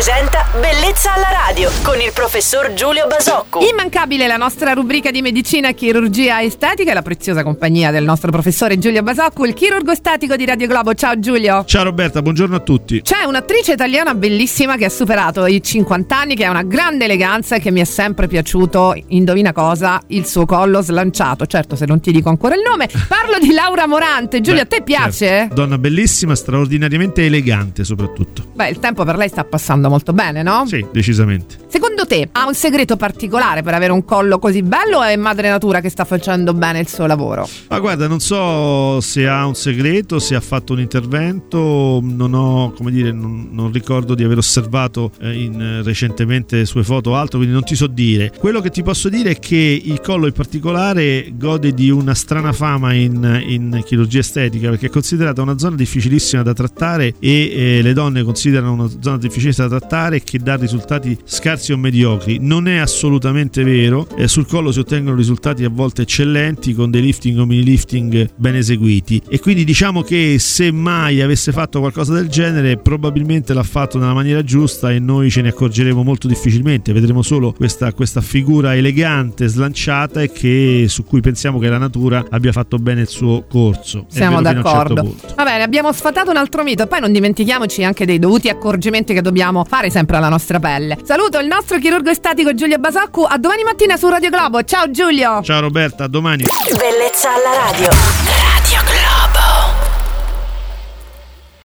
presenta Bellezza alla radio con il professor Giulio Basocco. Immancabile la nostra rubrica di medicina, chirurgia estetica e la preziosa compagnia del nostro professore Giulio Basocco, il chirurgo estetico di Radio Globo. Ciao Giulio. Ciao Roberta, buongiorno a tutti. C'è un'attrice italiana bellissima che ha superato i 50 anni, che ha una grande eleganza e che mi è sempre piaciuto, indovina cosa, il suo collo slanciato. Certo, se non ti dico ancora il nome. Parlo di Laura Morante. Giulio, Beh, a te piace? certo. Donna bellissima, straordinariamente elegante soprattutto. Beh, il tempo per lei sta passando molto bene, no? Sì, decisamente. Secondo te ha un segreto particolare per avere un collo così bello o è madre natura che sta facendo bene il suo lavoro? Ma guarda, non so se ha un segreto, se ha fatto un intervento, non ho, come dire, non, non ricordo di aver osservato eh, in, recentemente sue foto o altro, quindi non ti so dire. Quello che ti posso dire è che il collo in particolare gode di una strana fama in, in chirurgia estetica perché è considerata una zona difficilissima da trattare e eh, le donne considerano una zona difficilissima da trattare e che dà risultati scarsi o mediocri. Non è assolutamente vero, eh, sul collo si ottengono risultati a volte eccellenti con dei lifting o mini lifting ben eseguiti e quindi diciamo che se mai avesse fatto qualcosa del genere probabilmente l'ha fatto nella maniera giusta e noi ce ne accorgeremo molto difficilmente, vedremo solo questa, questa figura elegante, slanciata e che, su cui pensiamo che la natura abbia fatto bene il suo corso. Siamo certo d'accordo. punto. Va bene, abbiamo sfatato un altro mito. Poi non dimentichiamoci anche dei dovuti accorgimenti che dobbiamo fare sempre alla nostra pelle. Saluto il nostro chirurgo estetico Giulio Basaccu. A domani mattina su Radio Globo. Ciao Giulio! Ciao Roberta, a domani. Bellezza alla radio.